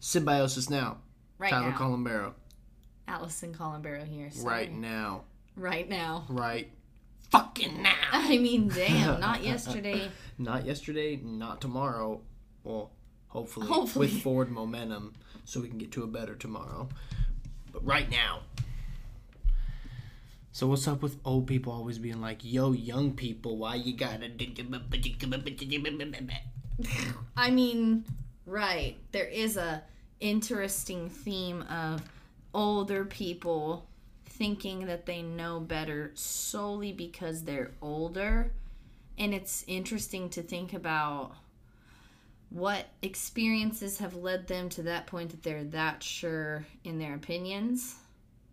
Symbiosis now. Right Tyler now. Columbaro. Allison Columbaro here. Right now. Right now. Right. Fucking now. I mean, damn, not yesterday. Not yesterday, not tomorrow. Well, hopefully, Hopefully. with forward momentum, so we can get to a better tomorrow. But right now. So what's up with old people always being like, "Yo, young people, why you gotta?" I mean, right. There is a interesting theme of older people thinking that they know better solely because they're older. And it's interesting to think about what experiences have led them to that point that they're that sure in their opinions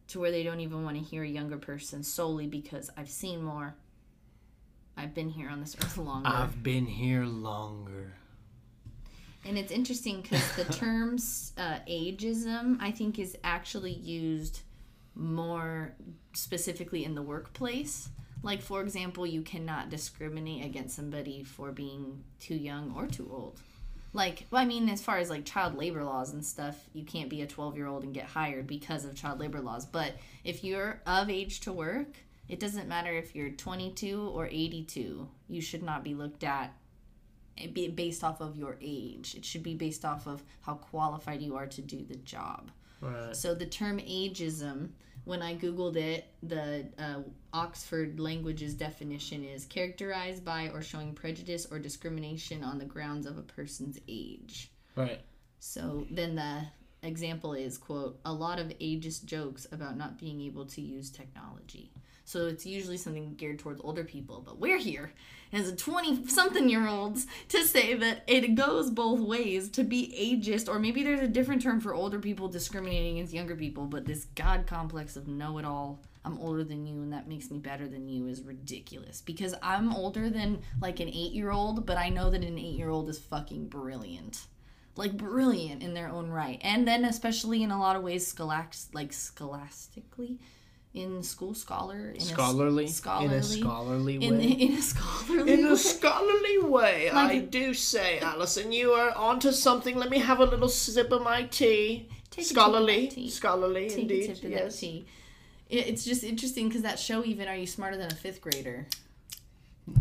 to where they don't even want to hear a younger person solely because I've seen more. I've been here on this earth longer. I've been here longer. And it's interesting because the terms uh, ageism, I think, is actually used more specifically in the workplace. Like, for example, you cannot discriminate against somebody for being too young or too old. Like, well, I mean, as far as like child labor laws and stuff, you can't be a 12 year old and get hired because of child labor laws. But if you're of age to work, it doesn't matter if you're 22 or 82, you should not be looked at based off of your age. It should be based off of how qualified you are to do the job. Right. So the term ageism, when I googled it, the uh, Oxford Languages definition is characterized by or showing prejudice or discrimination on the grounds of a person's age. Right. So then the example is quote a lot of ageist jokes about not being able to use technology. So it's usually something geared towards older people, but we're here as a 20 something year olds to say that it goes both ways to be ageist or maybe there's a different term for older people discriminating against younger people, but this god complex of know it all I'm older than you and that makes me better than you is ridiculous. Because I'm older than like an 8-year-old, but I know that an 8-year-old is fucking brilliant. Like brilliant in their own right. And then especially in a lot of ways scholact like scholastically in school scholar in Scholarly. a, scholarly In a scholarly way. in a scholarly In way. a scholarly way, I do say, allison you are onto something. Let me have a little sip of my tea. Take a sip scholarly, tea. scholarly, Take indeed. a tip of yes. tea It- it's just interesting because that show even are you smarter than a fifth grader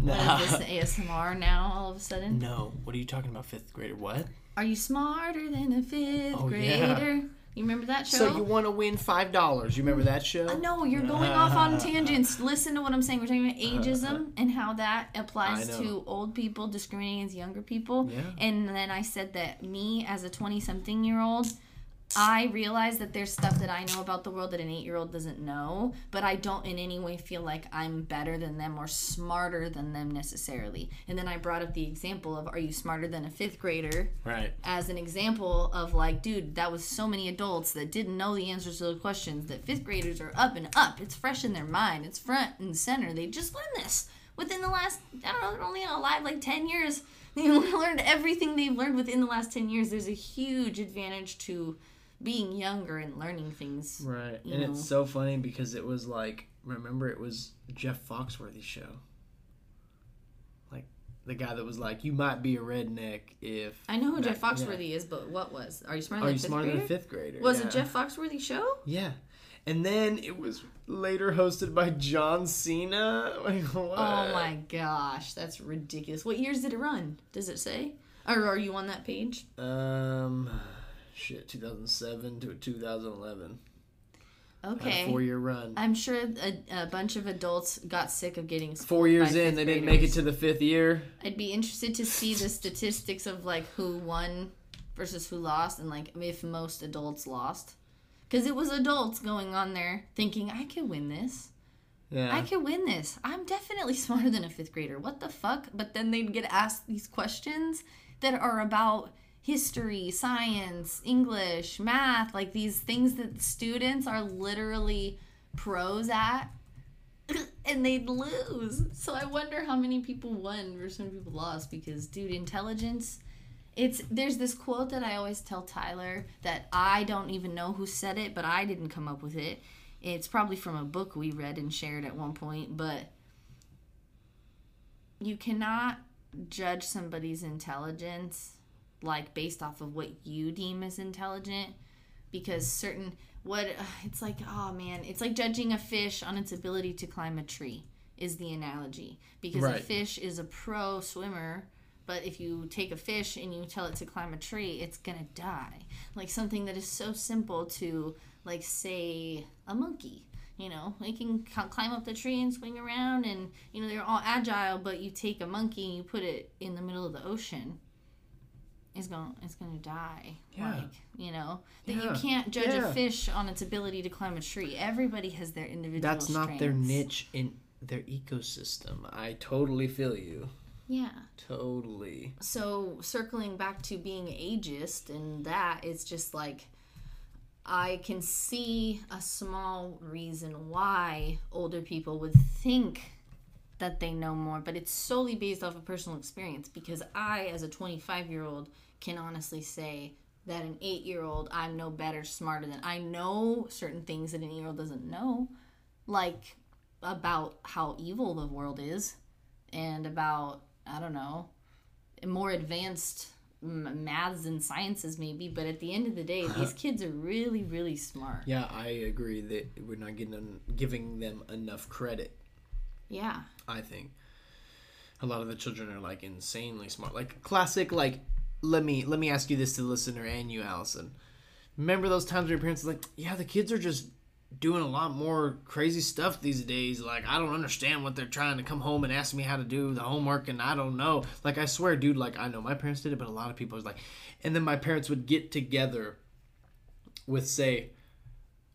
Nah. what is this asmr now all of a sudden no, what are you talking about? Fifth grader? What? are you smarter than a fifth Oh, yeah. You remember that show So you want to win five dollars? You remember that show? Uh, No, you're going off on tangents. Listen to what I'm saying. We're talking about ageism and how that applies to old people discriminating against younger people. Yeah. And then I said that me, as a 20 something year old, I realize that there's stuff that I know about the world that an eight year old doesn't know, but I don't in any way feel like I'm better than them or smarter than them necessarily. And then I brought up the example of are you smarter than a fifth grader? Right. as an example of like, dude, that was so many adults that didn't know the answers to the questions that fifth graders are up and up. It's fresh in their mind. It's front and center. They just learned this within the last, I don't know, they're only alive like 10 years. They learned everything they've learned within the last 10 years. There's a huge advantage to being younger and learning things. Right. And know. it's so funny because it was like, remember, it was Jeff Foxworthy's show. Like the guy that was like, "You might be a redneck if." I know who Jeff Foxworthy is, but what was? Are you smarter Are than you fifth smarter grader? than a fifth grader? Was yeah. it Jeff Foxworthy show? Yeah. And then it was later hosted by John Cena. Like? Oh my gosh, that's ridiculous. What years did it run? Does it say? Or are you on that page? Um, shit, 2007 to 2011. Okay. Four year run. I'm sure a, a bunch of adults got sick of getting Four years in, they didn't make it to the fifth year. I'd be interested to see the statistics of like who won versus who lost, and like if most adults lost, because it was adults going on there thinking I could win this. Yeah. I could win this. I'm definitely smarter than a fifth grader. What the fuck? But then they'd get asked these questions that are about history, science, English, math, like these things that students are literally pros at. And they'd lose. So I wonder how many people won versus how many people lost because, dude, intelligence. It's there's this quote that I always tell Tyler that I don't even know who said it, but I didn't come up with it. It's probably from a book we read and shared at one point, but you cannot judge somebody's intelligence like based off of what you deem as intelligent because certain what it's like oh man it's like judging a fish on its ability to climb a tree is the analogy. Because a fish is a pro swimmer but if you take a fish and you tell it to climb a tree it's gonna die. Like something that is so simple to like say a monkey you know? They can climb up the tree and swing around and you know they're all agile but you take a monkey and you put it in the middle of the ocean it's going it's going to die Yeah. like you know that Yeah. you can't judge Yeah. a fish on its ability to climb a tree everybody has their individual That's not their niche in their ecosystem. I totally feel you. yeah Totally. so circling back to being ageist and that it's just like i can see a small reason why older people would think that they know more but it's solely based off of personal experience because i as a 25 year old can honestly say that an 8 year old i'm no better smarter than i know certain things that an 8 year old doesn't know like about how evil the world is and about i don't know more advanced maths and sciences maybe but at the end of the day these kids are really really smart Yeah, I agree that we're not getting giving them enough credit. yeah I think a lot of the children are like insanely smart. Like classic. Like let me let me ask you this to the listener and you, Allison. Remember those times where your parents were like, yeah, the kids are just doing a lot more crazy stuff these days. Like I don't understand what they're trying to come home and ask me how to do the homework, and I don't know. Like I swear, dude. Like I know my parents did it, but a lot of people was like, and then my parents would get together with say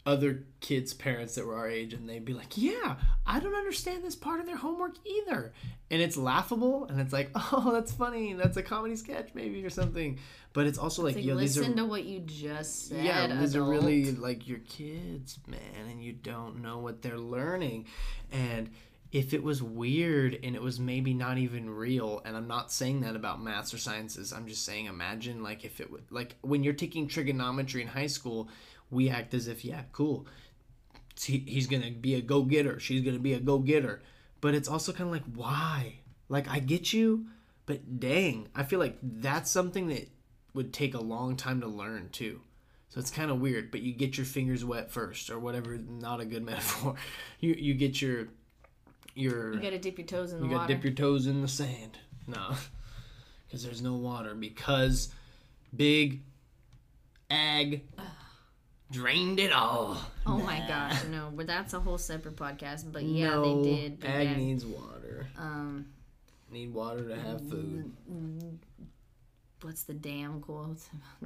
other kids' parents that were our age, and they'd be like, "Yeah, I don't understand this part of their homework either," and it's laughable, and it's like, "Oh, that's funny. That's a comedy sketch, maybe, or something." But it's also like, like yo, these listen are to what you just said yeah, these are really like your kids, man, and you don't know what they're learning. And if it was weird and it was maybe not even real, and I'm not saying that about maths or sciences, I'm just saying imagine like if it would like when you're taking trigonometry in high school, we act as if yeah, cool. He, he's gonna be a go getter. She's gonna be a go getter. But it's also kind of like why? Like I get you, but dang, I feel like that's something that would take a long time to learn too. So it's kind of weird, but you get your fingers wet first, or whatever. Not a good metaphor. You you get your your you gotta dip your toes in the water. you gotta water dip your toes in the sand. No, because there's no water. Because big ag drained it all. oh my gosh no but that's a whole separate podcast but yeah no, they did but ag yeah, needs water. um Need water to have food. what's the damn quote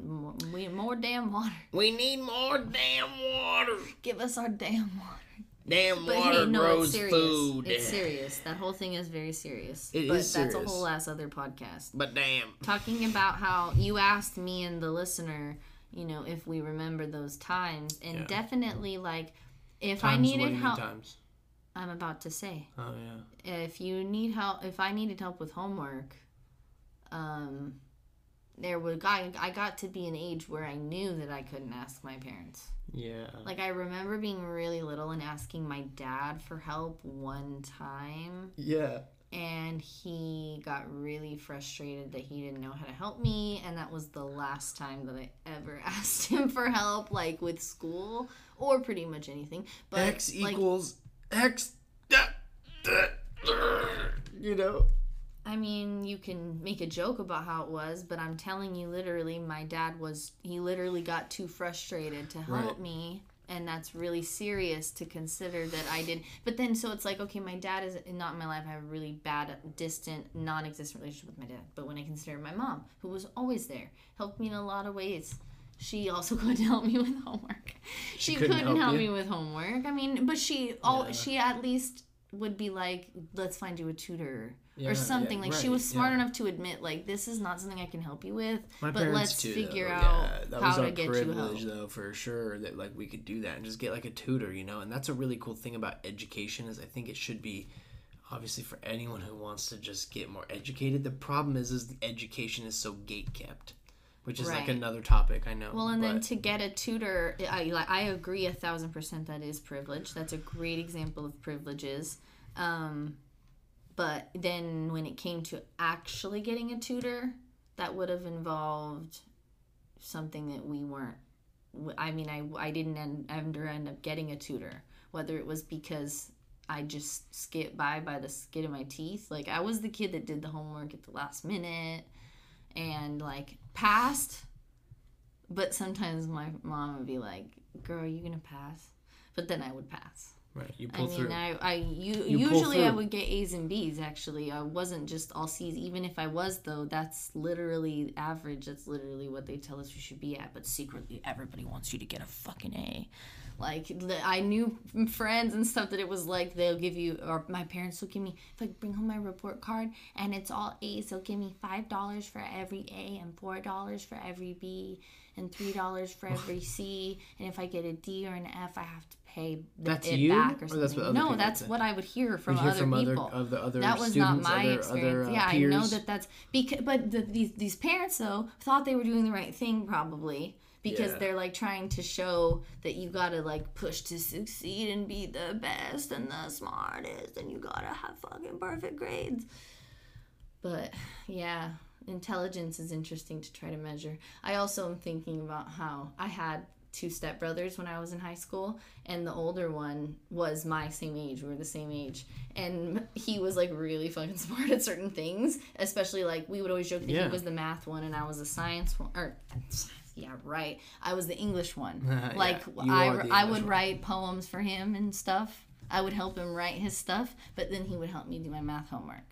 more, we, more damn water We need more damn water. give us our damn water Damn But water hey, no, grows it's serious. food. It's serious. That whole thing is very serious. It but is that's a whole ass other podcast. But damn. Talking about how you asked me and the listener, you know, if we remember those times, and Yeah. definitely like if I Times, do needed help, Times. I'm about to say, Oh yeah. if you need help, if I needed help with homework, um, there would I I got to be an age where I knew that I couldn't ask my parents. Yeah. Like I remember being really little and asking my dad for help one time Yeah. And he got really frustrated that he didn't know how to help me and that was the last time that I ever asked him for help like with school or pretty much anything. But X like equals X. You know. I mean, you can make a joke about how it was, but I'm telling you, literally, my dad was, he literally got too frustrated to help Right. me. And that's really serious to consider that I did. But then, so it's like, okay, my dad is not in my life. I have a really bad, distant, non existent relationship with my dad. But when I consider my mom, who was always there, helped me in a lot of ways. She also couldn't help me with homework. She, couldn't couldn't, help help, me with homework. I mean, but she, all Yeah. she at least would be like, let's find you a tutor Yeah, or something. yeah, like she was smart yeah. enough to admit, like this is not something I can help you with. My but let's too, figure though. out that how was to our get you privilege, help. though, for sure. That like we could do that and just get like a tutor, you know. And that's a really cool thing about education is I think it should be obviously for anyone who wants to just get more educated. The problem is, is the education is so gate kept, which is like another topic. I know. Well, and then to get a tutor, I like I agree a thousand percent that is privilege. That's a great example of privileges. Um, but then when it came to actually getting a tutor, that would have involved something that we weren't. I mean, I, I didn't end, ever end up getting a tutor, whether it was because I just skipped by by the skin of my teeth. Like, I was the kid that did the homework at the last minute and, like, passed. But sometimes my mom would be like, girl, you to pass? But then I would pass. Right. You I pull mean, through. I, You pull usually I would get A's and B's. Actually, I wasn't just all C's. Even if I was, though, that's literally average. That's literally what they tell us you should be at. But secretly, everybody wants you to get a fucking A. Like I knew friends and stuff that it was like they'll give you, or my parents will give me if I bring home my report card and it's all A's, they'll give me five dollars for every A and four dollars for every B and three dollars for every C. And if I get a D or an F, I have to pay That's it you? back or Or something. that's other no, that's what I would hear from hear other from other people. of the other that was students, not my other, experience. other uh, yeah, peers. I know that that's because, but the, these these parents though thought they were doing the right thing probably because Yeah. they're like trying to show that you gotta like push to succeed and be the best and the smartest and you gotta have fucking perfect grades. But yeah, intelligence is interesting to try to measure. I also am thinking about how I had two stepbrothers when I was in high school, and the older one was my same age. We were the same age, and he was like really fucking smart at certain things. Especially like we would always joke that Yeah. he was the math one and I was the science one, or yeah, right. I was the English one. Like you I, I would one. write poems for him and stuff. I would help him write his stuff, but then he would help me do my math homework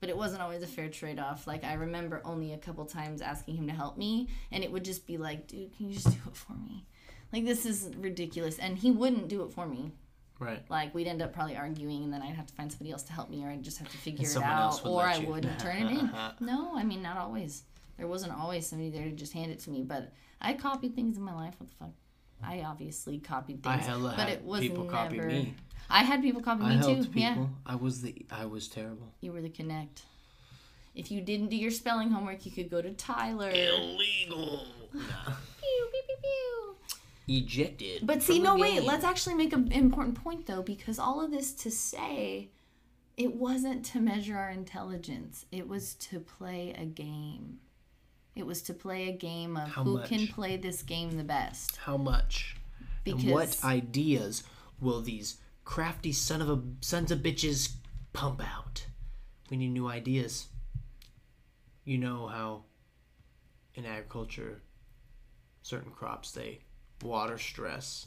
but it wasn't always a fair trade off. Like I remember only a couple times asking him to help me, and it would just be like, "Dude, can you just do it for me?" Like this is ridiculous, and he wouldn't do it for me. Right. Like we'd end up probably arguing, and then I'd have to find somebody else to help me, or I'd just have to figure it out, or I wouldn't turn it in. No, I mean not always. There wasn't always somebody there to just hand it to me, but I copied things in my life. What the fuck? I obviously copied things, but it was people never. copy me. I had people copy I me too. people. Yeah, I was the. I was terrible. you were the connect. If you didn't do your spelling homework, you could go to Tyler. Illegal. Pew, pew, pew, pew. Ejected. But see, no, wait. Let's actually make an important point though, because all of this to say, it wasn't to measure our intelligence. It was to play a game. It was to play a game of How who can play this game the best. How much? Because and what ideas will these crafty son of a sons of bitches pump out? We need new ideas. You know how in agriculture certain crops they water stress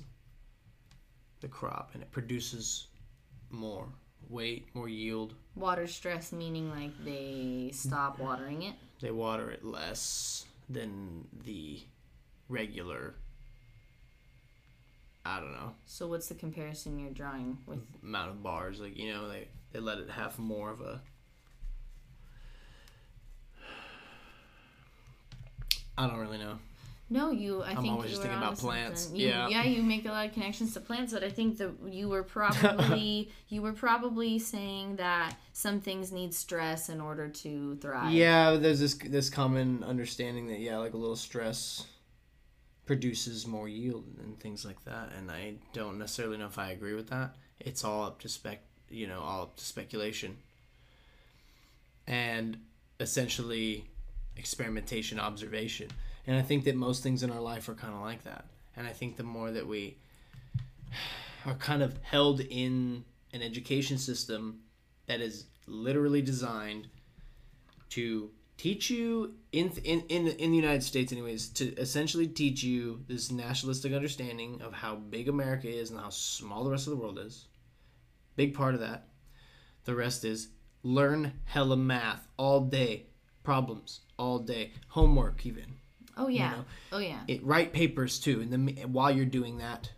the crop and it produces more weight, more yield. water stress meaning like they stop watering it. They water it less than the regular I don't know. So what's the comparison you're drawing with? amount of bars. Like you know, they they let it have more of a. I don't really know. No, you. I think always you just were thinking about plants. You, Yeah. yeah, you make a lot of connections to plants, but I think that you were probably you were probably saying that some things need stress in order to thrive. Yeah, there's this this common understanding that yeah, like a little stress produces more yield and things like that. And I don't necessarily know if I agree with that. It's all up to spec, you know, all up to speculation. And essentially experimentation, observation. And I think that most things in our life are kind of like that. And I think the more that we are kind of held in an education system that is literally designed to teach you in in in, in the United States anyways to essentially teach you this nationalistic understanding of how big America is and how small the rest of the world is. Big part of that. The rest is learn hella math all day, problems all day, homework even. Oh yeah. know, oh yeah. It write papers too, and then while you're doing that,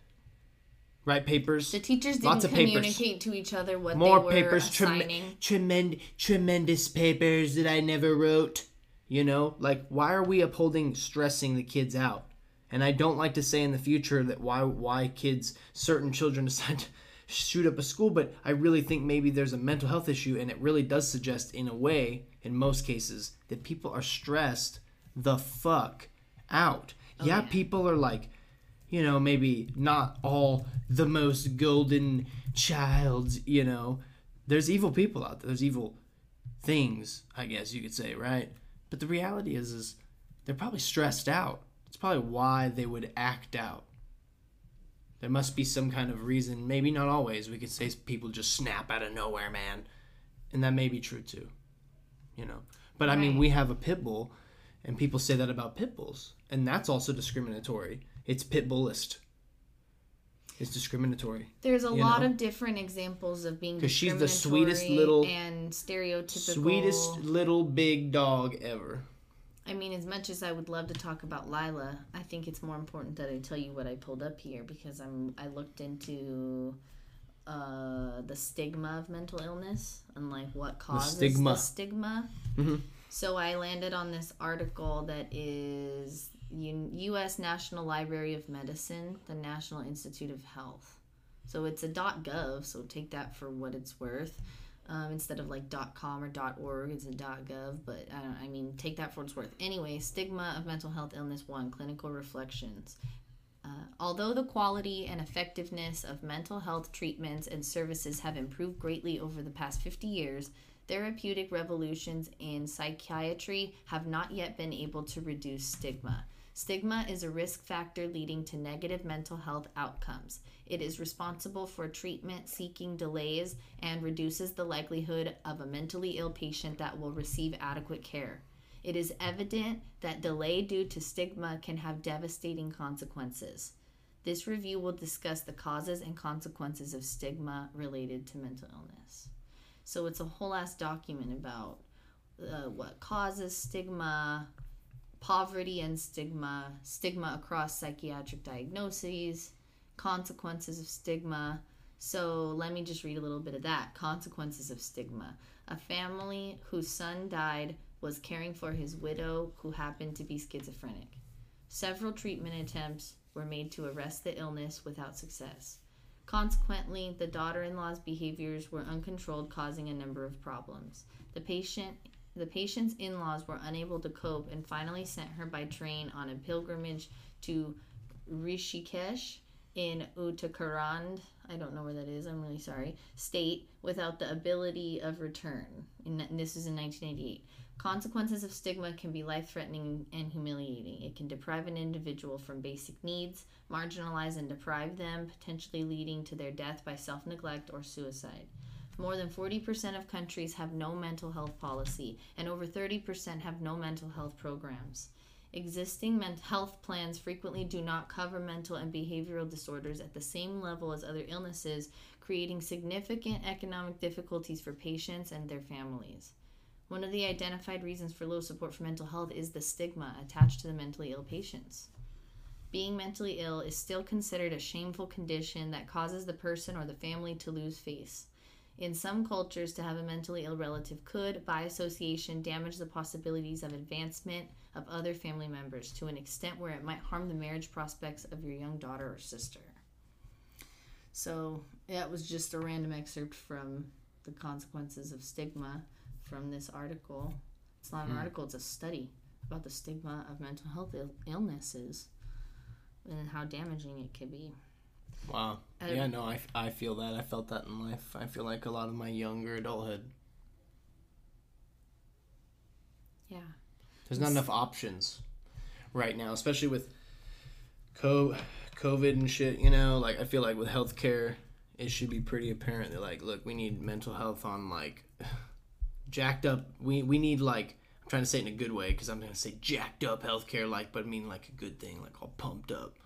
write papers. The teachers didn't Lots of papers. communicate to each other what more they were papers trem- tremend- tremendous papers that i never wrote you know like why are we upholding stressing the kids out and i don't like to say in the future that why why kids certain children decide to shoot up a school but i really think maybe there's a mental health issue and it really does suggest in a way in most cases that people are stressed the fuck out oh, yeah, Oh, yeah. people are like you know, maybe not all the most golden childs, you know. There's evil people out there. There's evil things, I guess you could say, right? But the reality is, is they're probably stressed out. It's probably why they would act out. There must be some kind of reason. Maybe not always. We could say people just snap out of nowhere, man, and that may be true too. You know. But I mean, we have a pit bull, and people say that about pit bulls, and that's also discriminatory. It's pit bullist. It's discriminatory. There's a lot know? of different examples of being 'Cause she's the sweetest little- and stereotypical. Sweetest little big dog ever. I mean, as much as I would love to talk about Lila, I think it's more important that I tell you what I pulled up here because I'm I looked into uh, the stigma of mental illness and like what causes the stigma. stigma. Mhm. So I landed on this article that is U- U.S. National Library of Medicine, the National Institute of Health. So it's a .gov, so take that for what it's worth. Um, instead of like .com or .org, it's a .gov. But I, don't, I mean, take that for what it's worth. Anyway, stigma of mental health illness one clinical reflections. Uh, although the quality and effectiveness of mental health treatments and services have improved greatly over the past 50 years, therapeutic revolutions in psychiatry have not yet been able to reduce stigma. Stigma is a risk factor leading to negative mental health outcomes. It is responsible for treatment seeking delays and reduces the likelihood of a mentally ill patient that will receive adequate care. It is evident that delay due to stigma can have devastating consequences. This review will discuss the causes and consequences of stigma related to mental illness. So it's a whole ass document about uh, what causes stigma, poverty and stigma, stigma across psychiatric diagnoses, consequences of stigma. So let me just read a little bit of that. Consequences of stigma. A family whose son died was caring for his widow who happened to be schizophrenic. Several treatment attempts were made to arrest the illness without success. Consequently, the daughter in law's behaviors were uncontrolled, causing a number of problems. The patient the patient's in laws were unable to cope and finally sent her by train on a pilgrimage to Rishikesh in Uttarakhand. I don't know where that is, I'm really sorry. State without the ability of return. And this is in 1988. Consequences of stigma can be life threatening and humiliating. It can deprive an individual from basic needs, marginalize and deprive them, potentially leading to their death by self neglect or suicide. More than 40% of countries have no mental health policy, and over 30% have no mental health programs. Existing mental health plans frequently do not cover mental and behavioral disorders at the same level as other illnesses, creating significant economic difficulties for patients and their families. One of the identified reasons for low support for mental health is the stigma attached to the mentally ill patients. Being mentally ill is still considered a shameful condition that causes the person or the family to lose face. In some cultures, to have a mentally ill relative could, by association, damage the possibilities of advancement of other family members to an extent where it might harm the marriage prospects of your young daughter or sister. So, that was just a random excerpt from the consequences of stigma from this article. It's not an hmm. article, it's a study about the stigma of mental health Ill- illnesses and how damaging it can be. Wow. Yeah, no, I, I feel that. I felt that in life. I feel like a lot of my younger adulthood. Yeah. There's not enough options right now, especially with co- COVID and shit, you know? Like, I feel like with healthcare, it should be pretty apparent that, like, look, we need mental health on, like, jacked up. We, we need, like, I'm trying to say it in a good way because I'm going to say jacked up healthcare, like, but I mean, like, a good thing, like, all pumped up.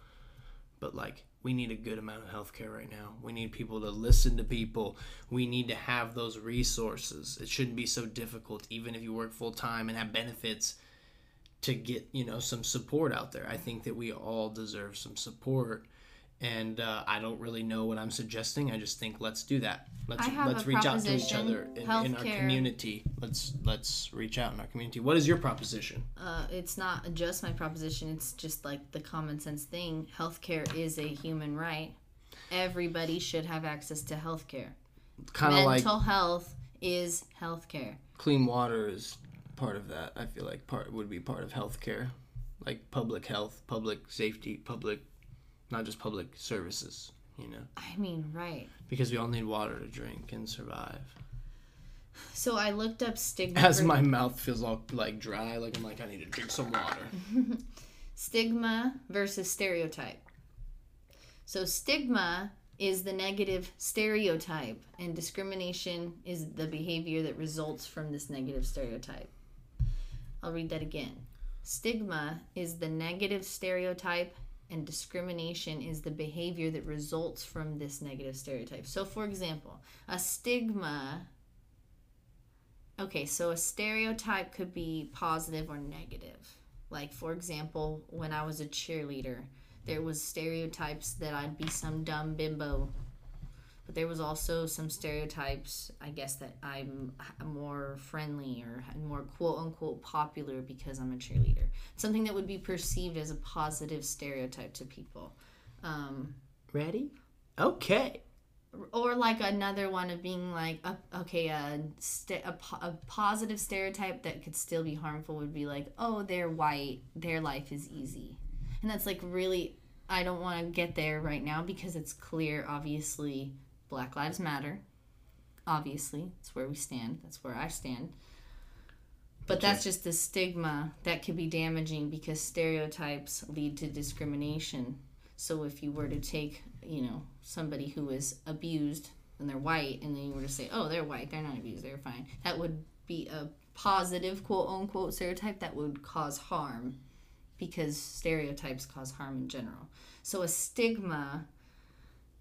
But, like, we need a good amount of healthcare right now. We need people to listen to people. We need to have those resources. It shouldn't be so difficult, even if you work full time and have benefits, to get you know some support out there. I think that we all deserve some support, and uh, I don't really know what I'm suggesting. I just think let's do that. Let's let's reach out to each other in, in our community. Let's let's reach out in our community. What is your proposition? Uh, it's not just my proposition, it's just like the common sense thing. Healthcare is a human right. Everybody should have access to healthcare. Kind of like Mental health is healthcare. clean water is part of that. I feel like part would be part of healthcare, like public health, public safety, public, not just public services. You know, I mean, right. because we all need water to drink and survive. So I looked up stigma. As my mouth feels all like dry, like I'm like I need to drink some water. stigma versus stereotype. So stigma is the negative stereotype, and discrimination is the behavior that results from this negative stereotype. I'll read that again. Stigma is the negative stereotype, and discrimination is the behavior that results from this negative stereotype. So, for example, a stigma. Okay, so a stereotype could be positive or negative. Like, for example, when I was a cheerleader, there was stereotypes that I'd be some dumb bimbo. But there was also some stereotypes, I guess, that I'm more friendly or more quote unquote popular because I'm a cheerleader. Something that would be perceived as a positive stereotype to people. Um, Ready? Okay. or like another one of being like a, okay a, st- a, po- a positive stereotype that could still be harmful would be like oh they're white their life is easy and that's like really i don't want to get there right now because it's clear obviously black lives matter obviously. It's where we stand. That's where i stand. But that's just the stigma that could be damaging because stereotypes lead to discrimination. So if you were to take, you know, somebody who is abused and they're white, and then you were to say, oh, they're white, they're not abused, they're fine, that would be a positive quote unquote stereotype that would cause harm because stereotypes cause harm in general. So a stigma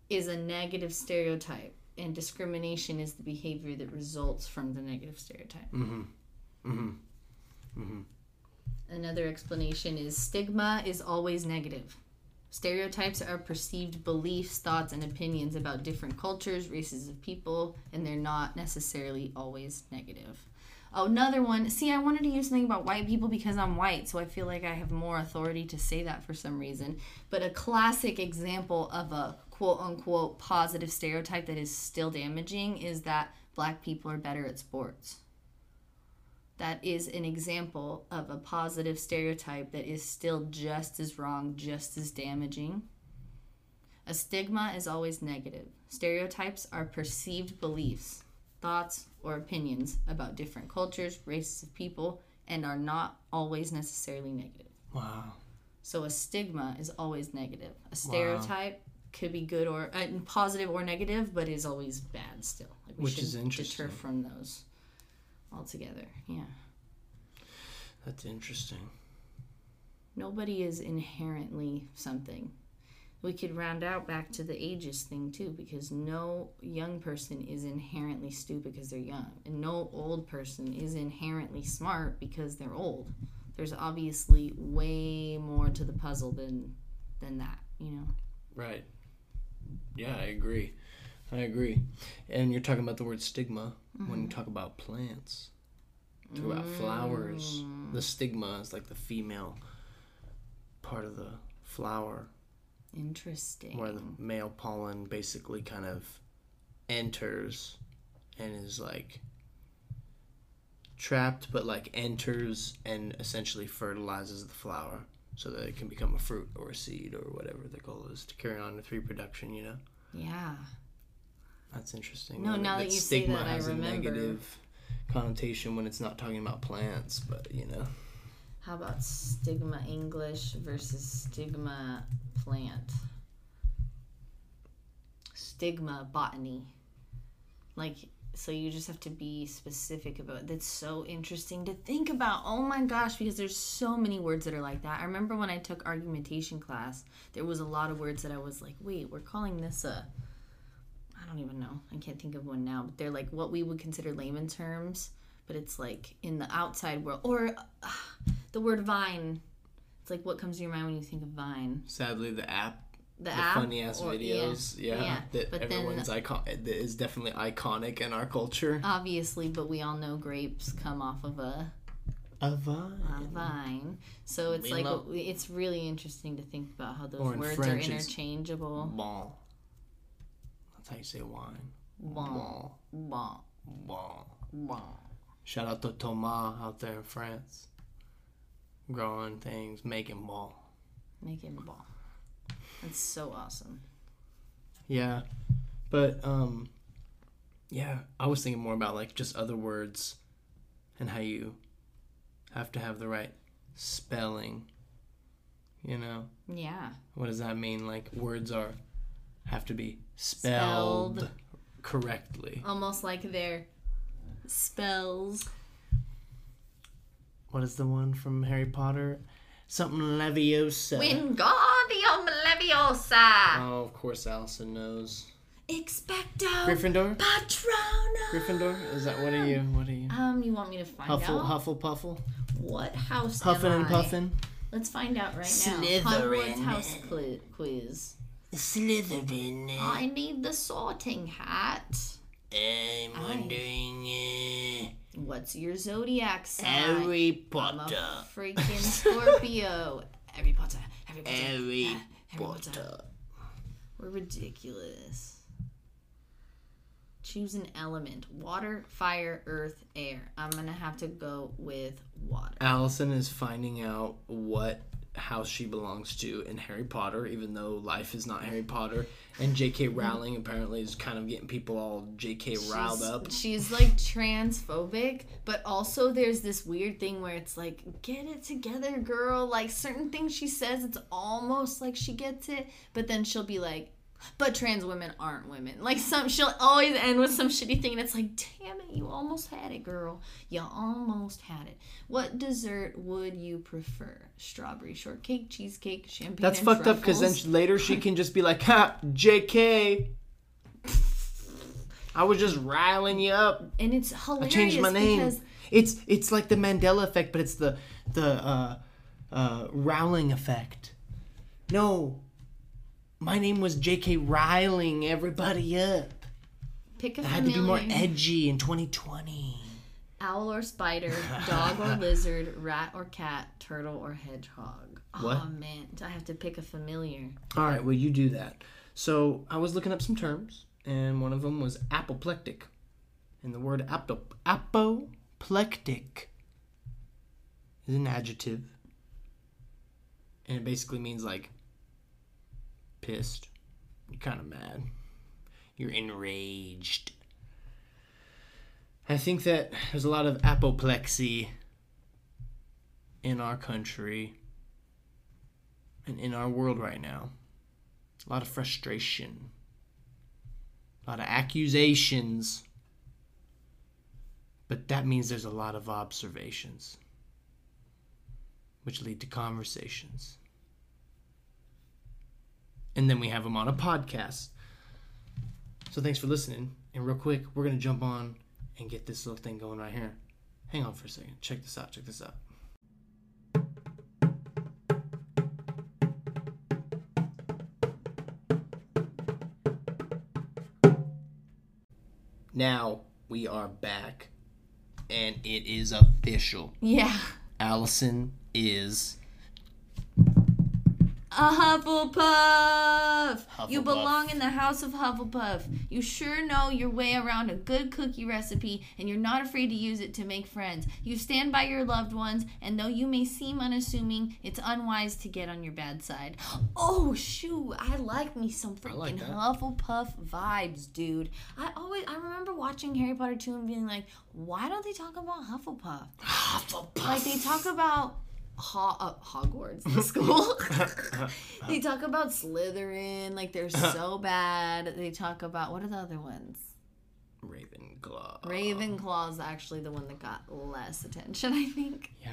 is a negative stereotype, and discrimination is the behavior that results from the negative stereotype. Mm-hmm. Mm-hmm. Mm-hmm. Another explanation is stigma is always negative. Stereotypes are perceived beliefs, thoughts, and opinions about different cultures, races of people, and they're not necessarily always negative. Oh, another one. See, I wanted to use something about white people because I'm white, so I feel like I have more authority to say that for some reason. But a classic example of a quote unquote positive stereotype that is still damaging is that black people are better at sports that is an example of a positive stereotype that is still just as wrong, just as damaging. A stigma is always negative. Stereotypes are perceived beliefs, thoughts, or opinions about different cultures, races of people, and are not always necessarily negative. Wow. So a stigma is always negative. A stereotype could be good or uh, positive or negative, but is always bad still. Like we Which is interesting. deter from those altogether. Yeah. That's interesting. nobody is inherently something. We could round out back to the ages thing too, because no young person is inherently stupid because they're young, and no old person is inherently smart because they're old. There's obviously way more to the puzzle than than that, you know. Right. Yeah, I agree. I agree. And you're talking about the word stigma when you mm-hmm. talk about plants. Talk about flowers. The mm. stigma is like the female part of the flower Interesting. where the male pollen basically kind of enters and is like trapped but like enters and essentially fertilizes the flower so that it can become a fruit or a seed or whatever the goal is to carry on with reproduction you know Yeah. that's interesting No, That- now that you say that, I has remember. a negative connotation when it's not talking about plants but you know How about stigma English versus stigma plant? Stigma botany. Like, so you just have to be specific about it. That's so interesting to think about. Oh my gosh, because there's so many words that are like that. I remember when I took argumentation class, there was a lot of words that I was like, wait, we're calling this a. I don't even know. I can't think of one now, but they're like what we would consider layman terms, but it's like in the outside world. Or uh, the word vine. It's like what comes to your mind when you think of vine? sadly the app The, the app? funny ass videos, yeah, yeah. that But then- everyone's icon that is definitely iconic in our culture. Obviously, but we all know grapes come off of a, A vine. a vine. So it's We like love- it's really interesting to think about how those words French, are interchangeable. Bon. That's how you say wine. Bon, bon, Bon. bon. Shout out to Thomas out there in France. Growing things, making ball. Making bon. That's so awesome. Yeah, but um, Yeah, I was thinking more about like just other words and how you have to have the right spelling. You know, Yeah. what does that mean? Like words are have to be spelled, Spelled. correctly. Almost like their spells. What is the one from Harry Potter? Something Leviosa. Wingardium Leviosa. Oh, of course, Allison knows. Expecto Gryffindor. Patronum. Gryffindor. Is that what are you? What are you? Um, you want me to find Huffle, out Huffle, Puffle, what house Huffin am and I? Puffin. Let's find out right now. Slytherin. Hogwarts house cli- quiz. Slytherin. I need the sorting hat. I'm wondering. Uh, What's your zodiac sign? Harry I'm a Potter. freaking Scorpio. Harry Potter. Harry Potter. Harry Harry Potter. Potter. We're ridiculous. Choose an element: water, fire, earth, air. I'm gonna have to go with water. Allison is finding out what house she belongs to in Harry Potter, even though life is not Harry Potter. And J.K. Rowling apparently is kind of getting people all J.K. riled she's, up. She's like transphobic, but also there's this weird thing where it's like, get it together, girl. Like certain things she says, it's almost like she gets it, but then she'll be like, but trans women aren't women. Like some, she'll always end with some shitty thing, and it's like, damn it, you almost had it, girl. You almost had it. What dessert would you prefer? Strawberry shortcake, cheesecake, champagne. That's fucked up because then she- later she can just be like, ha, J.K. I was just riling you up. and it's hilarious. I changed my name. It's it's like the Mandela effect, but it's the the uh, uh, Rowling effect. No, my name was J.K. Riling everybody up. pick a I had to be more edgy in 2020. Owl or spider, dog or lizard, rat or cat, turtle or hedgehog. What? Oh man, I have to pick a familiar. All right, well you do that. So I was looking up some terms, and one of them was apoplectic, and the word apo- apoplectic is an adjective, and it basically means like pissed. You're kind of mad. You're enraged. I think that there's a lot of apoplexy in our country and in our world right now. A lot of frustration, a lot of accusations, but that means there's a lot of observations, which lead to conversations. And then we have them on a podcast. So thanks for listening. And real quick, we're going to jump on and get this little thing going right here. Hang on for a second. Check this out. Check this out. Now we are back, and it is official. Yeah. Allison is A Hufflepuff! You belong in the house of Hufflepuff. You sure know your way around a good cookie recipe and you're not afraid to use it to make friends. You stand by your loved ones, and though you may seem unassuming, it's unwise to get on your bad side. Oh, shoot. I like me some freaking like. Hufflepuff vibes, dude. I always, I remember watching Harry Potter 2 and being like, why don't they talk about Hufflepuff? Hufflepuff. Like they talk about Ho- uh, Hogwarts, the school. they talk about Slytherin, like they're so bad. They talk about what are the other ones? Ravenclaw. Ravenclaw's actually the one that got less attention, I think. Yeah,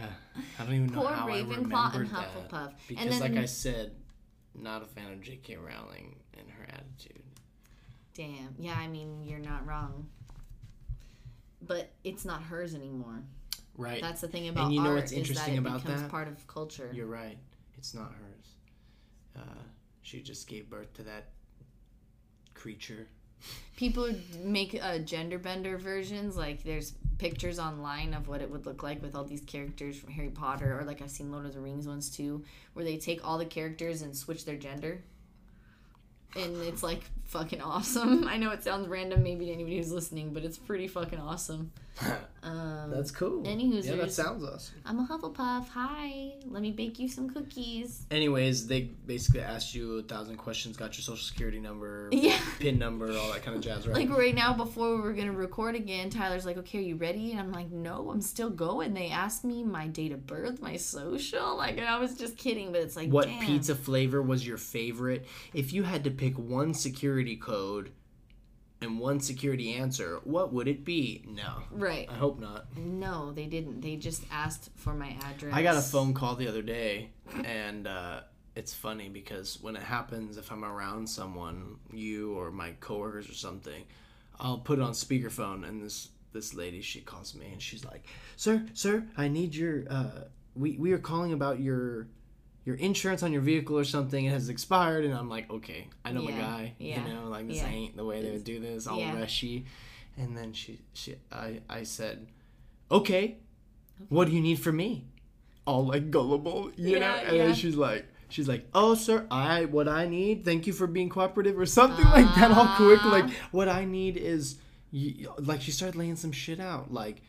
I don't even know Poor how I Ravenclaw and Hufflepuff. that. And Because, then- like I said, not a fan of J.K. Rowling and her attitude. Damn. Yeah, I mean you're not wrong. But it's not hers anymore. Right. That's the thing about and you know art what's is interesting that about becomes that? part of culture. You're right. It's not hers. Uh, she just gave birth to that creature. people make uh, gender bender versions like there's pictures online of what it would look like with all these characters from harry potter or like i've seen lord of the rings ones too where they take all the characters and switch their gender and it's like fucking awesome i know it sounds random maybe to anybody who's listening but it's pretty fucking awesome Um, That's cool. Any Yeah, that sounds awesome. I'm a Hufflepuff. Hi. Let me bake you some cookies. Anyways, they basically asked you a thousand questions, got your social security number, Yeah. pin number, all that kind of jazz, right? Like right now, before we were gonna record again, Tyler's like, "Okay, are you ready?" And I'm like, "No, I'm still going." They asked me my date of birth, my social, like, and I was just kidding, but it's like, what damn. pizza flavor was your favorite? If you had to pick one security code and one security answer, what would it be? No. Right? I hope not. No, they didn't. They just asked for my address. I got a phone call the other day, and uh, it's funny because when it happens, if I'm around someone, you or my coworkers or something, I'll put it on speakerphone, and this this lady she calls me and she's like, "Sir, sir, I need your uh, we we are calling about your." Your insurance on your vehicle or something it has expired, and I'm like, okay, I know my guy. yeah, You know, like this yeah. ain't the way they would do this, all Yeah. rushy. And then she, she, I, I said, okay, what do you need from me? All like gullible, you know. And yeah. then she's like, she's like, oh sir, I what I need. Thank you for being cooperative or something like that. All quick, like Ah. what I need is, you, like she started laying some shit out, like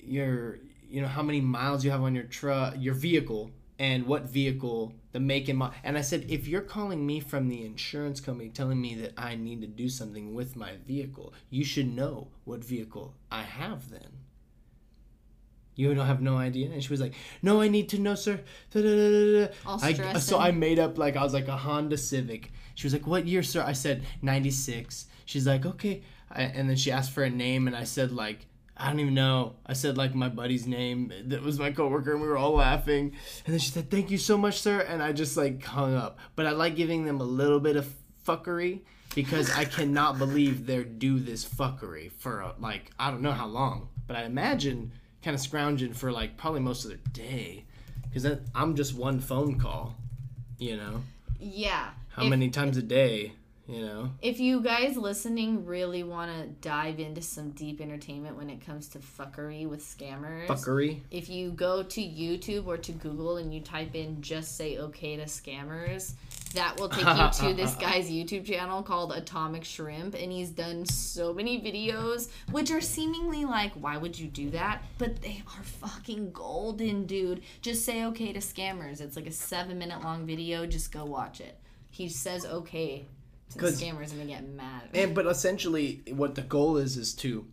your, you know, how many miles you have on your truck, your vehicle. And what vehicle, the make and model. And I said, if you're calling me from the insurance company telling me that I need to do something with my vehicle, you should know what vehicle I have then. You don't have no idea? And she was like, No, I need to know, sir. I, so I made up like I was like a Honda Civic. She was like, What year, sir? I said 96. She's like, Okay. I, and then she asked for a name, and I said, like, I don't even know. I said like my buddy's name that was my coworker, and we were all laughing. And then she said, "Thank you so much, sir." And I just like hung up. But I like giving them a little bit of fuckery because I cannot believe they're do this fuckery for uh, like I don't know how long, but I imagine kind of scrounging for like probably most of their day because I'm just one phone call. You know Yeah. how if, many times a day? You know. If you guys listening really want to dive into some deep entertainment when it comes to fuckery with scammers, Fuckery. if you go to YouTube or to Google and you type in just say okay to scammers, that will take you to this guy's YouTube channel called Atomic Shrimp. And he's done so many videos, which are seemingly like, why would you do that? But they are fucking golden, dude. Just say okay to scammers. It's like a seven minute long video. Just go watch it. He says okay to the 'Cause- scammers and they get mad. And but essentially, what the goal is is to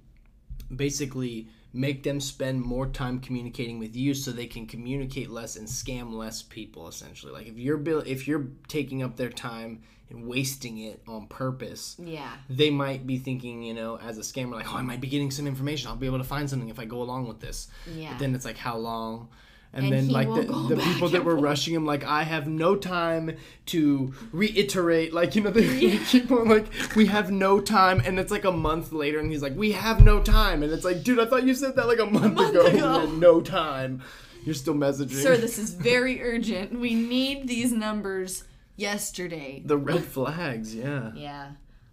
basically make them spend more time communicating with you, so they can communicate less and scam less people. Essentially, like if you're bill- if you're taking up their time and wasting it on purpose, yeah. they might be thinking, you know, as a scammer, like, oh, I might be getting some information. I'll be able to find something if I go along with this. Yeah. But then it's like, how long? And, And then like the, the people that were forth. rushing him, like I have no time to reiterate, like you know, they keep on like we have no time, and it's like a month later, and he's like, we have no time, and it's like, dude, I thought you said that like a month, month ago. ago. No time. You're still messaging. Sir, this is very urgent. We need these numbers yesterday. the red flags, yeah, Yeah.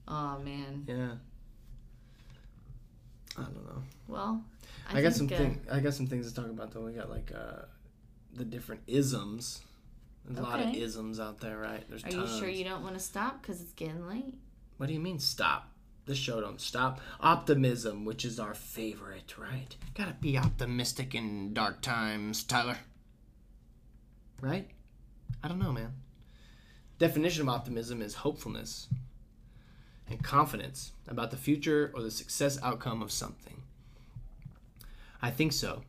Oh man. yeah. I don't know. Well, I, I, got some uh, thing, I got some things to talk about though. We got like uh, the different isms. There's a lot of isms out there, right? There's Are you tons. sure you don't want to stop because it's getting late? What do you mean stop? The show don't stop. Optimism, which is our favorite, right? Gotta be optimistic in dark times, Tyler. Right? I don't know, man. Definition of optimism is hopefulness and confidence about the future or the success outcome of something. I think so.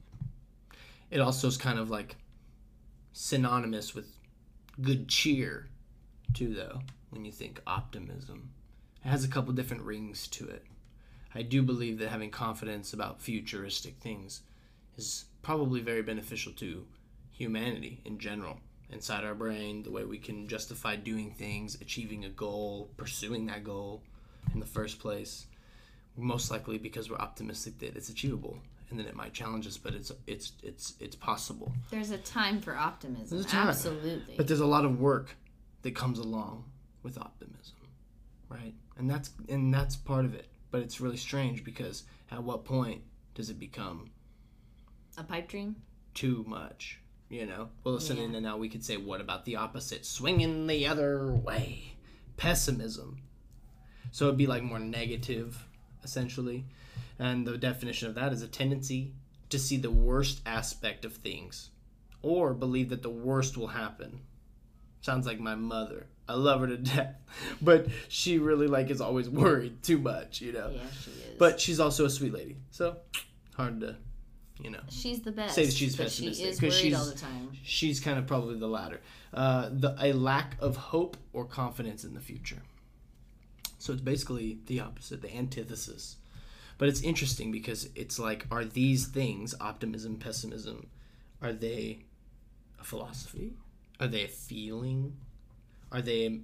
It also is kind of like synonymous with good cheer, too, though, when you think optimism. It has a couple different rings to it. I do believe that having confidence about futuristic things is probably very beneficial to humanity in general. Inside our brain, the way we can justify doing things, achieving a goal, pursuing that goal in the first place. Most likely because we're optimistic that it's achievable, and then it might challenge us, but it's it's it's it's possible. There's a time for optimism. There's a time. Absolutely. But there's a lot of work that comes along with optimism, right? And that's and that's part of it. But it's really strange because at what point does it become a pipe dream? too much? You know. Well, listen, Yeah. and then now we could say, what about the opposite? Swinging the other way, pessimism. So it'd be like more negative essentially. And the definition of that is a tendency to see the worst aspect of things or believe that the worst will happen. Sounds like my mother. I love her to death, but she really like is always worried too much, you know. Yeah, she is. But she's also a sweet lady, so hard to, you know. she's the best. Say that she's she pessimistic, is 'cause worried she's- all the time. She's kind of probably the latter. Uh, the a lack of hope or confidence in the future. So it's basically the opposite, the antithesis. But it's interesting because it's like, are these things, optimism, pessimism, are they a philosophy? Are they a feeling? Are they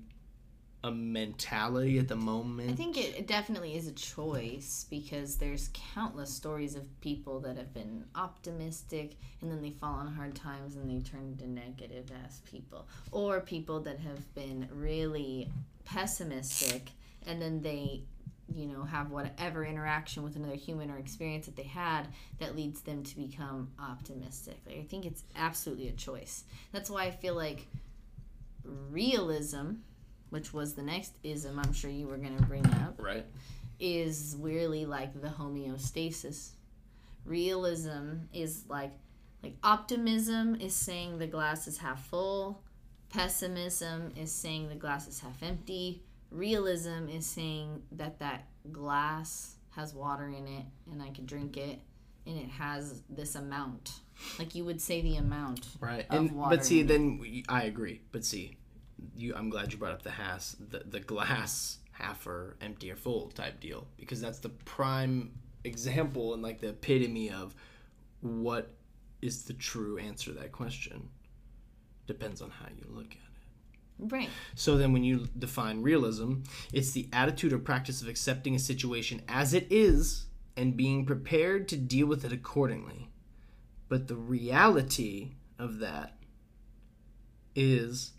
a mentality at the moment? I think it, it definitely is a choice because there's countless stories of people that have been optimistic and then they fall on hard times and they turn into negative ass people. Or people that have been really pessimistic and then they you know have whatever interaction with another human or experience that they had that leads them to become optimistic like, i think it's absolutely a choice that's why i feel like realism which was the next ism i'm sure you were going to bring up right? is really like the homeostasis. Realism is like like optimism is saying the glass is half full. Pessimism is saying the glass is half empty. Realism is saying that that glass has water in it and I could drink it and it has this amount. Like you would say the amount. Right. of And water but see, then we, I agree. But see, you, I'm glad you brought up the has the the glass half or empty or full type deal because that's the prime example and like the epitome of what is the true answer to that question. Depends on how you look at it. Right. So then, when you define realism, it's the attitude or practice of accepting a situation as it is and being prepared to deal with it accordingly. But the reality of that is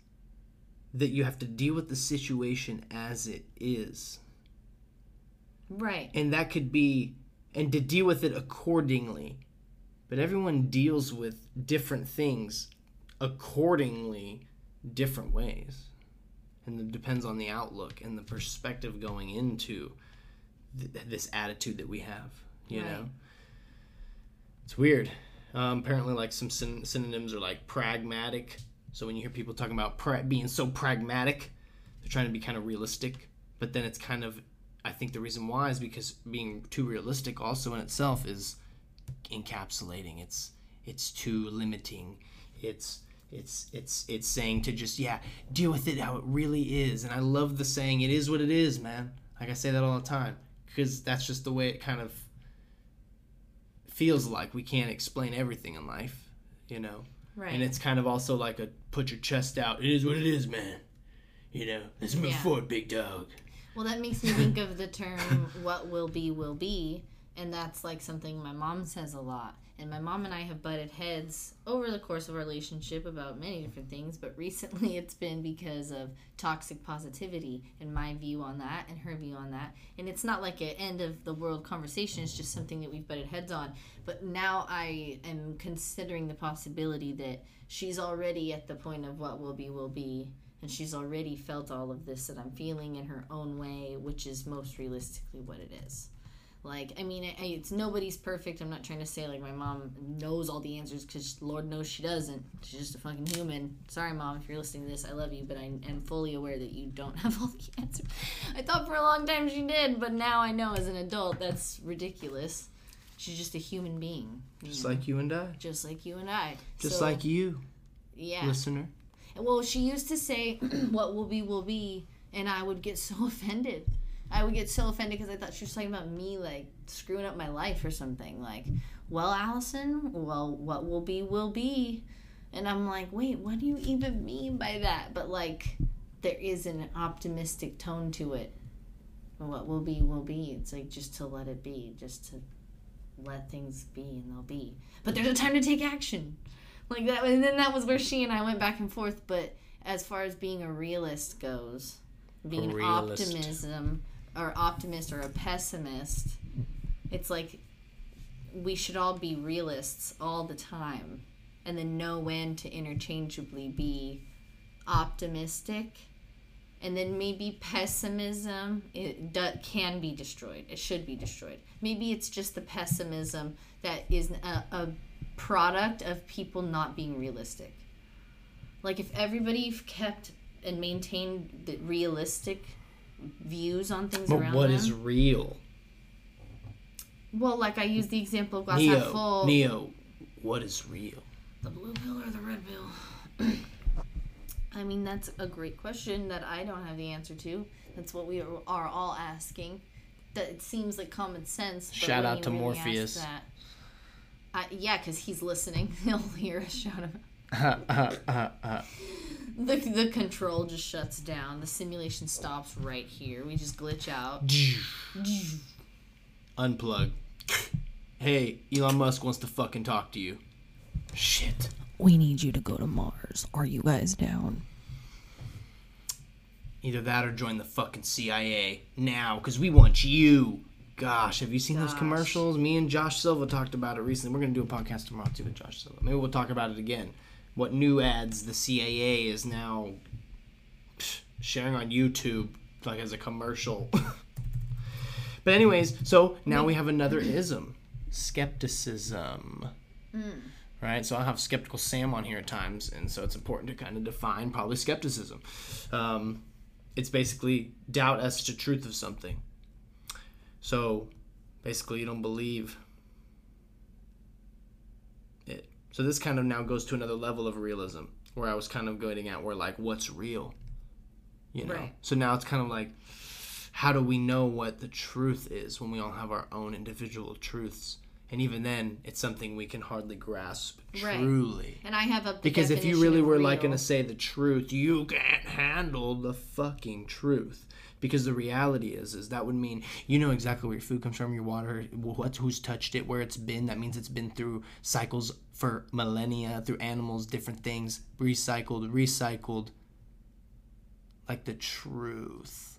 that you have to deal with the situation as it is. Right. And that could be, and to deal with it accordingly. But everyone deals with different things accordingly, different ways. And it depends on the outlook and the perspective going into th- this attitude that we have, you Right. know? It's weird. Um, apparently, like some syn- synonyms are like pragmatic. So when you hear people talking about pra- being so pragmatic, they're trying to be kind of realistic. But then it's kind of, I think the reason why is because being too realistic also in itself is encapsulating. It's it's too limiting. It's it's it's it's saying to just yeah deal with it how it really is. And I love the saying it is what it is, man. Like I say that all the time because that's just the way it kind of feels like. We can't explain everything in life, you know. Right. And it's kind of also like a put your chest out. It is what it is, man. You know, let's move Yeah. forward, big dog. Well, that makes me think of the term "what will be will be," and that's like something my mom says a lot. And my mom and I have butted heads over the course of our relationship about many different things, but recently it's been because of toxic positivity and my view on that and her view on that. And it's not like an end of the world conversation, it's just something that we've butted heads on. But now I am considering the possibility that she's already at the point of what will be will be and she's already felt all of this that I'm feeling in her own way, which is most realistically what it is. Like, I mean, I, it's nobody's perfect. I'm not trying to say like my mom knows all the answers because Lord knows she doesn't. She's just a fucking human. Sorry, mom, if you're listening to this, I love you, but I am fully aware that you don't have all the answers. I thought for a long time she did, but now I know as an adult that's ridiculous. She's just a human being, Just know, like you and I. just like you and I. Just So, like you, yeah. listener. Well, she used to say, "What will be, will be," and I would get so offended. I would get so offended because I thought she was talking about me, like screwing up my life or something. Like, well, Allison, well, what will be, will be, and I'm like, wait, what do you even mean by that? But like, there is an optimistic tone to it. What will be, will be. It's like just to let it be, just to let things be, and they'll be. But there's a time to take action like that and then that was where she and i went back and forth but as far as being a realist goes being realist. optimism or optimist or a pessimist it's like we should all be realists all the time and then know when to interchangeably be optimistic and then maybe pessimism it do, can be destroyed. It should be destroyed. Maybe it's just the pessimism that is a, a product of people not being realistic. Like if everybody kept and maintained the realistic views on things But around what them is real? well like i use the example of glass half Neo, full Neo, what is real? the blue pill or the red pill I mean, that's a great question that I don't have the answer to. That's what we are, are all asking. That it seems like common sense. but Shout when out to really ask Morpheus. That, I, yeah, because he's listening. He'll hear us shout him. The, the control just shuts down. The simulation stops right here. We just glitch out. Unplug. Hey, Elon Musk wants to fucking talk to you. Shit. We need you to go to Mars. Are you guys down? Either that or join the fucking CIA now, because we want you. Gosh, have you seen those commercials? Me and Josh Silva talked about it recently. We're going to do a podcast tomorrow too with Josh Silva. Maybe we'll talk about it again. What new ads the CIA is now sharing on YouTube, like as a commercial. but, anyways, so now we have another ism skepticism. Right? So I'll have skeptical Sam on here at times, and so it's important to kind of define probably skepticism. Um, it's basically doubt as to truth of something. So basically, you don't believe it. So this kind of now goes to another level of realism, where I was kind of going at where like, what's real? You know. Right. So now it's kind of like, how do we know what the truth is when we all have our own individual truths? And even then, it's something we can hardly grasp Right. truly. And I have a Because if you really were like going to say the truth, you can't handle the fucking truth. Because the reality is, is that would mean you know exactly where your food comes from, your water, what, who's touched it, where it's been. That means it's been through cycles for millennia, through animals, different things, recycled, recycled. Like the truth.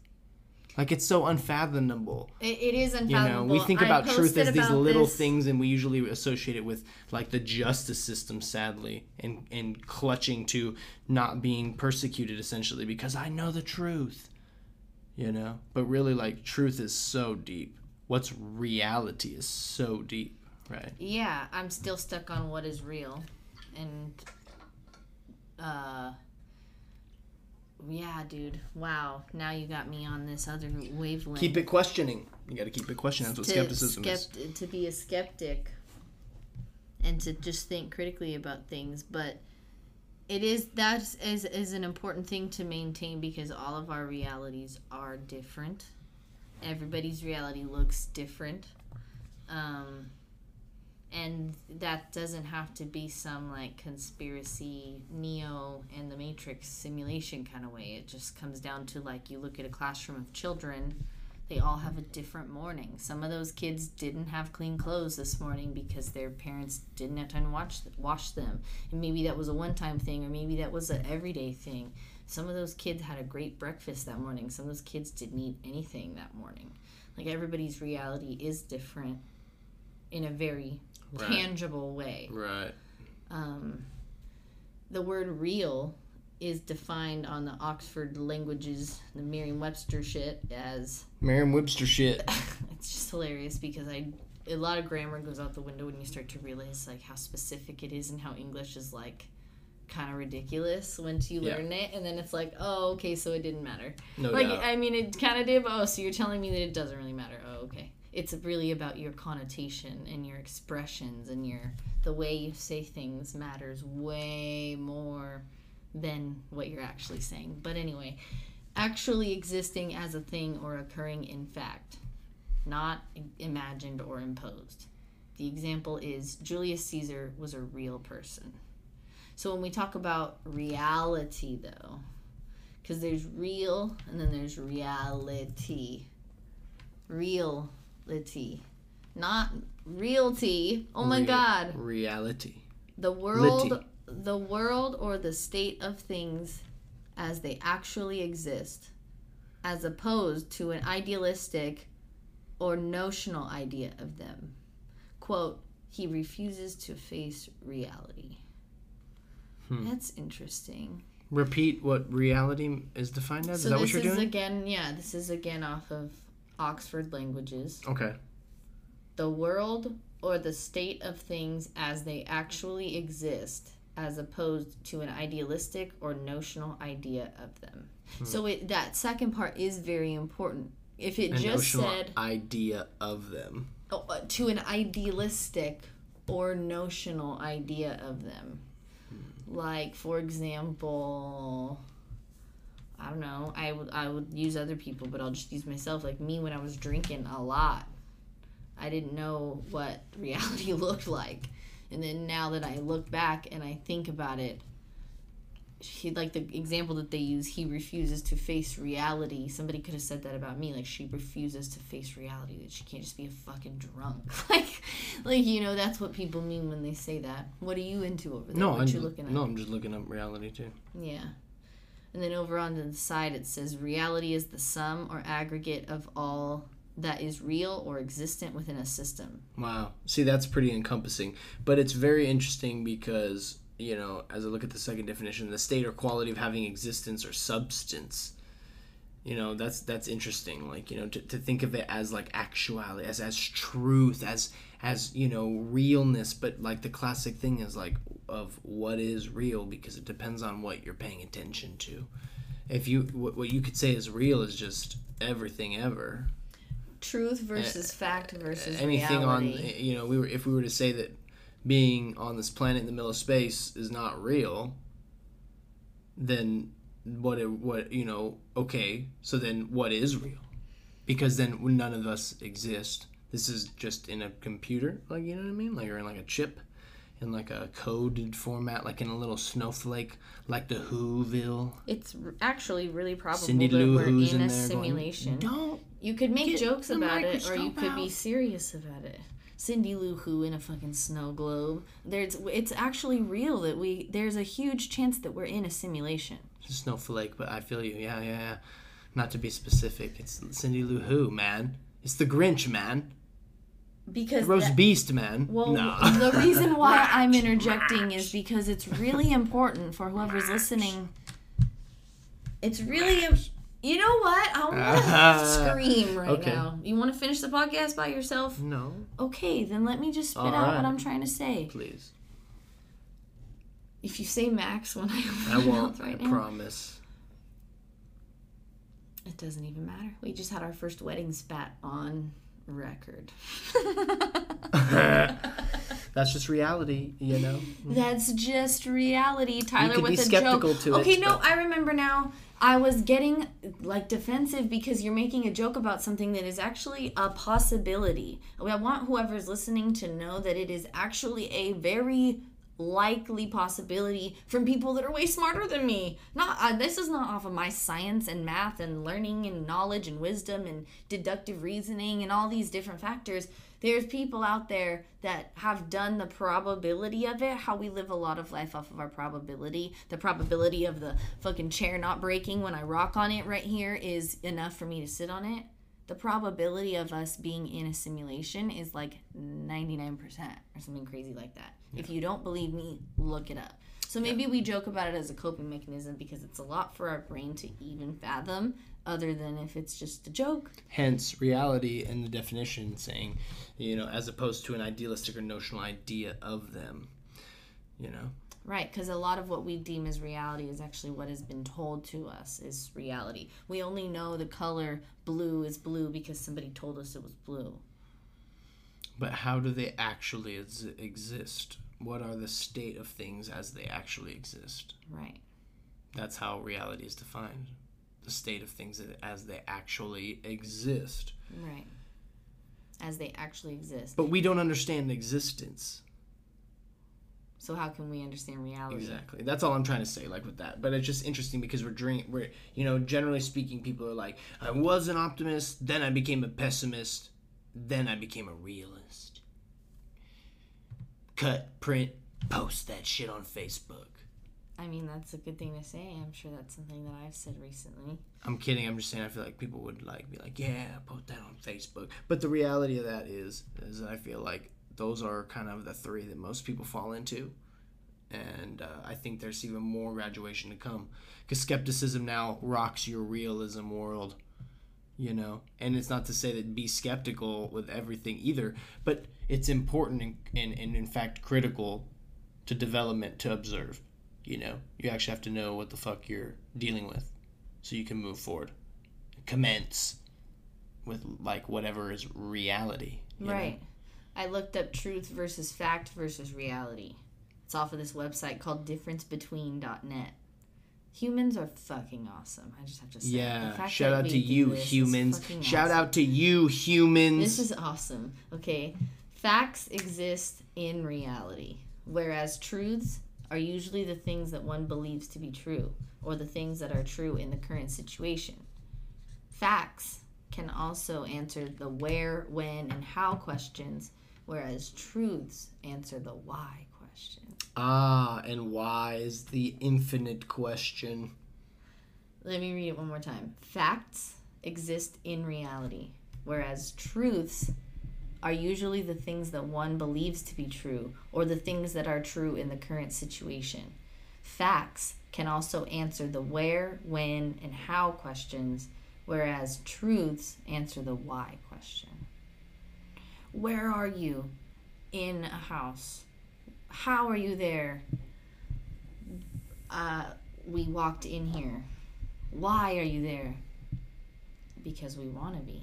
Like it's so unfathomable. It, it is You know, we think about truth as these little this- things, and we usually associate it with like the justice system, sadly, and and clutching to not being persecuted, essentially, because I know the truth. You know, but really, like truth is so deep. What's reality is so deep, right? Yeah, I'm still stuck on what is real, and uh, yeah, dude. Wow, now you got me on this other wavelength. Keep it questioning. You got to keep it questioning. That's what to skepticism is. to be a skeptic and to just think critically about things but it is that is, is an important thing to maintain because all of our realities are different. Everybody's reality looks different. Um, and that doesn't have to be some like conspiracy neo and the matrix simulation kind of way. It just comes down to like you look at a classroom of children they all have a different morning. Some of those kids didn't have clean clothes this morning because their parents didn't have time to watch wash them. And maybe that was a one-time thing or maybe that was an everyday thing. Some of those kids had a great breakfast that morning. Some of those kids didn't eat anything that morning. Like everybody's reality is different in a very Right. tangible way. Right. Um, the word real is defined on the Oxford languages, the Merriam-Webster shit as Merriam-Webster shit. it's just hilarious because I a lot of grammar goes out the window when you start to realize like how specific it is and how English is like kind of ridiculous once you Yeah. learn it and then it's like oh okay so it didn't matter No like doubt. I mean it kind of did but oh so you're telling me that it doesn't really matter oh okay it's really about your connotation and your expressions and your the way you say things matters way more than what you're actually saying but anyway actually existing as a thing or occurring in fact not imagined or imposed. The example is Julius Caesar was a real person. So when we talk about reality, though, because there's real and then there's reality. Reality. Not realty. Oh my Rea- god. Reality. The world Litty. The world or the state of things as they actually exist as opposed to an idealistic or notional idea of them. Quote, he refuses to face reality. Hmm. That's interesting. Repeat what reality is defined as. So is that what you're saying? This is doing? again, yeah, this is again off of Oxford Languages. Okay. The world or the state of things as they actually exist, as opposed to an idealistic or notional idea of them. Hmm. So it, that second part is very important. If it A just said idea of them. oh, uh, to an idealistic or notional idea of them. Like, for example, I don't know. I would I would use other people, but I'll just use myself. Like me when I was drinking a lot, I didn't know what reality looked like, and then now that I look back and I think about it, he like the example that they use. He refuses to face reality. Somebody could have said that about me. Like she refuses to face reality. That she can't just be a fucking drunk. like, like you know that's what people mean when they say that. What are you into over there? No, what I'm you looking at? no, I'm just looking up reality too. Yeah. And then over on the side it says reality is the sum or aggregate of all that is real or existent within a system. Wow. See, that's pretty encompassing. But it's very interesting because, you know, as I look at the second definition, the state or quality of having existence or substance. You know, that's that's interesting. Like, you know, to, to think of it as like actuality, as as truth, as as, you know, realness, but like the classic thing is like of what is real because it depends on what you're paying attention to. If you what, what you could say is real is just everything ever Truth eh, versus fact versus anything reality. on you know we were if we were to say that being on this planet in the middle of space is not real then what it, what you know okay so then what is real because then none of us exist this is just in a computer like you know what i mean like or in like a chip in like a coded format like in a little snowflake like the whoville It's actually really probable cindy that lou we're who's in in a there going, simulation. don't you could make Get jokes about it, or you microscope could be serious about it. Cindy Lou Who in a fucking snow globe. There's, it's actually real that we. There's a huge chance that we're in a simulation. Snowflake, but I feel you. Yeah, yeah, yeah. Not to be specific, it's Cindy Lou Who, man. It's the Grinch, man. Because Roast that- Beast, man. Well, no. the reason why I'm interjecting is because it's really important for whoever's listening. It's really, im- you know what? I want to scream right Okay. now. You want to finish the podcast by yourself? no, Okay, then let me just spit All out right. what I'm trying to say. please. If you say Max when I I won't. right I now, promise. it doesn't even matter. We just had our first wedding spat on record. That's just reality, you know. That's just reality. Tyler could with be a skeptical joke. to it, okay, no, but- I remember now. I was getting like defensive because you're making a joke about something that is actually a possibility. I want whoever's listening to know that it is actually a very likely possibility from people that are way smarter than me. Not uh, this is not off of my science and math and learning and knowledge and wisdom and deductive reasoning and all these different factors. There's people out there that have done the probability of it, how we live a lot of life off of our probability. The probability of the fucking chair not breaking when I rock on it right here is enough for me to sit on it. The probability of us being in a simulation is like 99% or something crazy like that. If you don't believe me, look it up. So maybe we joke about it as a coping mechanism because it's a lot for our brain to even fathom, other than if it's just a joke. Hence, reality and the definition saying, you know, as opposed to an idealistic or notional idea of them. You know. Right, because a lot of what we deem as reality is actually what has been told to us is reality. We only know the color blue is blue because somebody told us it was blue. But how do they actually ex- exist? What are the state of things as they actually exist? Right. That's how reality is defined. The state of things as they actually exist. Right. As they actually exist. But we don't understand existence. So how can we understand reality? Exactly. That's all I'm trying to say, like with that. But it's just interesting because we're drink we're you know, generally speaking, people are like, I was an optimist, then I became a pessimist, then I became a realist. Cut, print, post that shit on Facebook. I mean, that's a good thing to say. I'm sure that's something that I've said recently. I'm kidding. I'm just saying. I feel like people would like be like, "Yeah, put that on Facebook." But the reality of that is, is I feel like those are kind of the three that most people fall into. and uh, I think there's even more graduation to come because skepticism now rocks your realism world. You know, and it's not to say that be skeptical with everything either, but it's important and, and in fact critical to development to observe. You know, you actually have to know what the fuck you're dealing with so you can move forward. Commence with like whatever is reality. you know? Right. I looked up truth versus fact versus reality. It's off of this website called differencebetween.net. Humans are fucking awesome. I just have to say. Yeah. Shout out to you, humans. Shout awesome. out to you, humans. This is awesome. Okay. Facts exist in reality, whereas truths are usually the things that one believes to be true or the things that are true in the current situation. Facts can also answer the where, when, and how questions, whereas truths answer the why question. ah, and why is the infinite question? Let me read it one more time. Facts exist in reality, whereas truths are usually the things that one believes to be true or the things that are true in the current situation. Facts can also answer the where, when, and how questions, whereas truths answer the why question. Where are you in a house? How are you there? Uh, we walked in here. Why are you there? Because we want to be.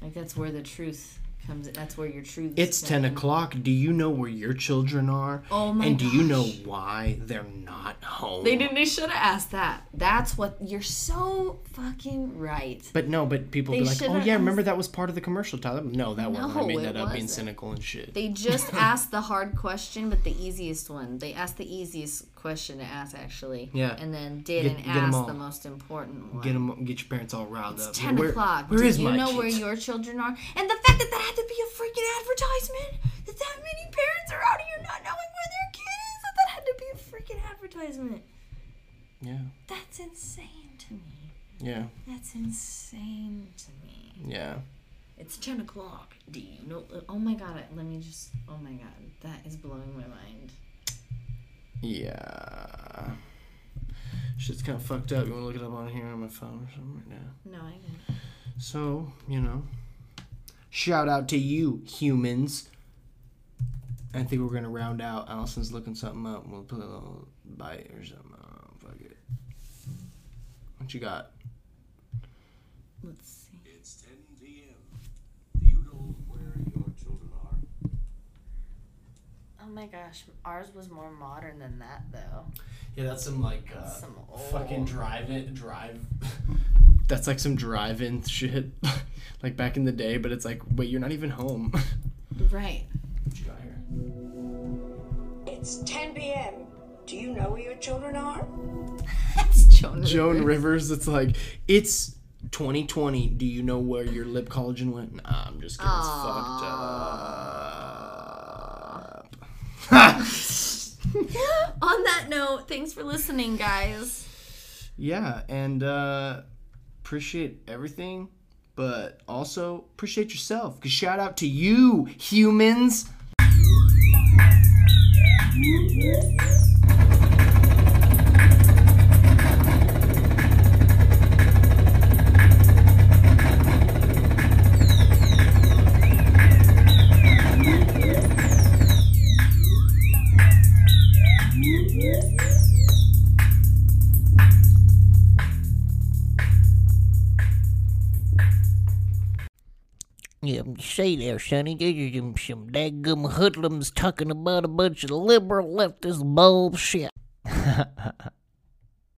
Like that's where the truth comes. in. That's where your truth. Is. It's 10 o'clock. Do you know where your children are? Oh my And do you know why they're not home? They didn't. They should have asked that. That's what you're so fucking right. But no, but people They be like, oh yeah, asked- remember that was part of the commercial, Tyler? No, that wasn't. I No, made that up being cynical and shit. They just asked the hard question, but the easiest one. They asked the easiest question to ask, actually. Yeah. And then didn't Get- get ask all. the most important one. Get them, get your parents all riled It's up. ten Where- o'clock. Where Do is you my know where your children are? And the fact that that had to be a freaking advertisement. That that many parents are out here not knowing where their kid is. That that had to be a freaking advertisement. Yeah, That's insane to me. yeah, That's insane to me. yeah. It's ten o'clock. Do you know? Oh my god! Let me just. Oh my god! That is blowing my mind. Yeah. Shit's kind of fucked up. You want to look it up on here on my phone or something right now? No, I know. So, you know, shout out to you, humans. I think we're going to round out. Allison's looking something up. We'll put a little bite or something. Oh, fuck it. What you got? Let's see. It's 10 p.m. Do you know where your children are? Oh my gosh, ours was more modern than that though. Yeah, that's some like uh, Some fucking old- drive it drive. that's like some drive-in shit, like back in the day. But it's like, wait, you're not even home. Right. what you got here? It's 10 p.m. Do you know where your children are? That's Joan. Joan Rivers. Rivers. It's like it's 2020. Do you know where your lip collagen went? Nah, I'm just kidding. It's fucked up. On that note, thanks for listening, guys. yeah, and uh, appreciate everything, but also appreciate yourself. Cause shout out to you, humans. Say there, Sonny, there's some, some daggum hoodlums talking about a bunch of liberal leftist bullshit.